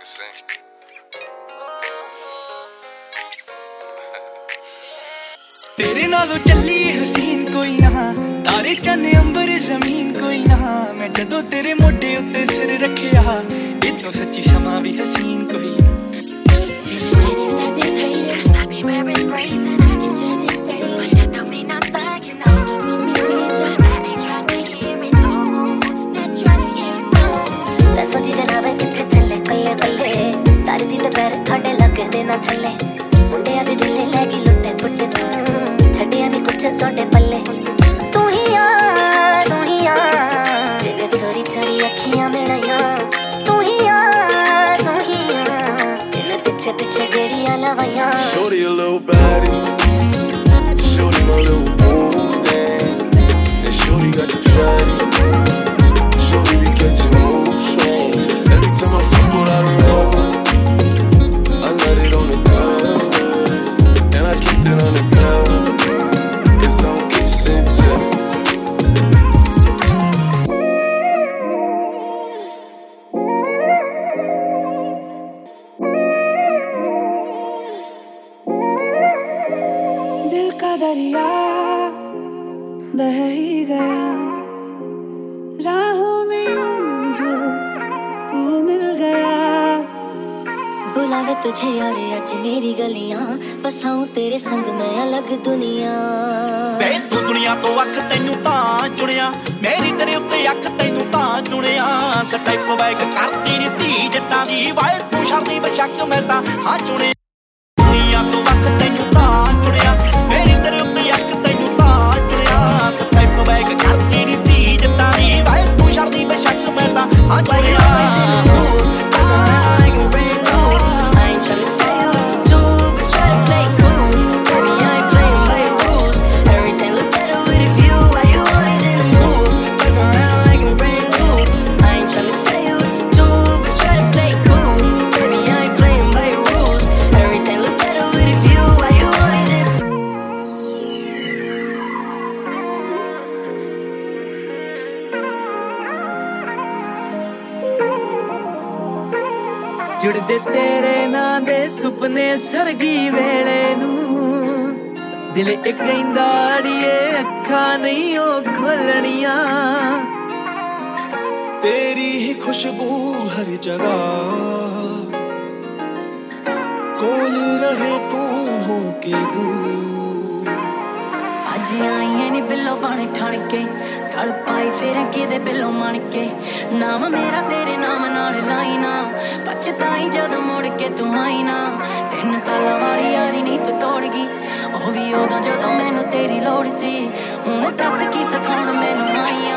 can sing. ਤੇਰੇ ਨਾਲੋਂ ਚੱਲੀ ਹਸੀਨ ਕੋਈ ਨਾ ਤਾਰੇ ਚੰਨ ਅੰਬਰ ਜ਼ਮੀਨ ਕੋਈ ਨਾ ਮੈਂ ਜਦੋਂ ਤੇਰੇ ਮੋਢੇ ਉੱਤੇ ਸਿਰ ਰੱਖਿਆ ਇਹ ਤੋਂ ਸੱਚੀ ਸਮਾਂ ਵੀ ਹਸੀਨ ਕੋਈ ਨਾ ਲੱਗਦੇ ਨਾ ਥੱਲੇ ਮੁੰਡਿਆਂ ਦੇ ਦਿਲੇ ਲੈ ਗਈ ਲੁੱਟੇ ਪੁੱਟੇ ਤੂੰ ਛੱਡਿਆ ਨਹੀਂ ਕੁਛ ਸਾਡੇ ਪੱਲੇ दरिया बह ही गया राहों में यूं जो तू मिल गया बुलावे तुझे यारे आज मेरी गलियां बसाऊं तेरे संग मैं अलग दुनिया ਵੇ ਤੂੰ ਦੁਨੀਆ ਤੋਂ ਅੱਖ ਤੈਨੂੰ ਤਾਂ ਚੁਣਿਆ ਮੇਰੀ ਤੇਰੇ ਉੱਤੇ ਅੱਖ ਤੈਨੂੰ ਤਾਂ ਚੁਣਿਆ ਸਟੈਪ ਬੈਕ ਕਰਦੀ ਨੀ ਧੀ ਜੱਟਾਂ ਦੀ ਵਾਏ ਤੂੰ ਸ਼ਰਦੀ ਬਸ਼ੱਕ ਮੈਂ ਤਾਂ ਹਾਂ ਚੁਣਿਆ ਜੁੜਦੇ ਤੇਰੇ ਨਾਂ ਦੇ ਸੁਪਨੇ ਸਰਗੀ ਵੇਲੇ ਨੂੰ। ਦਿਲ ਇੱਕ ਕਹਿੰਦਾ ਅੜੀਏ ਅੱਖਾਂ ਨਹੀਂ ਉਹ ਖੋਲਣੀਆਂ। ਤੇਰੀ ਹੀ ਖੁਸ਼ਬੂ ਹਰ ਜਗ੍ਹਾ। ਕੋਲ ਰਹੇ ਤੂੰ ਹੋ ਕੇ ਦੂਰ। ਅੱਜ ਆਈਏ ਨੀ ਬਿੱਲੋ ਬਣ ਠਣ ਕੇ ਠਲ ਪਾਈ ਫੇਰ ਕਿਤੇ ਬਿੱਲੋ ਮਣ ਕੇ। ਨਾਮ ਮੇਰਾ ਤੇਰੇ ਨਾਮ ਨਾਲ ਲਾਈ ਨਾ। ਪਛਤਾਈ ਜਦੋਂ ਮੁੜ ਕੇ ਤੂੰ ਆਈ ਨਾ। ਤਿੰਨ ਸਾਲਾਂ ਵਾਲੀ ਯਾਰੀ ਨੀ ਤੂੰ ਤੋੜ ਗਈ। ਉਹ ਵੀ ਉਦੋਂ ਜਦੋਂ ਮੈਨੂੰ ਤੇਰੀ ਲੋੜ ਸੀ। ਹੁਣ ਦੱਸ ਕੀ ਸਿਖਾਉਣ ਮੈਨੂੰ ਆਈਆਂ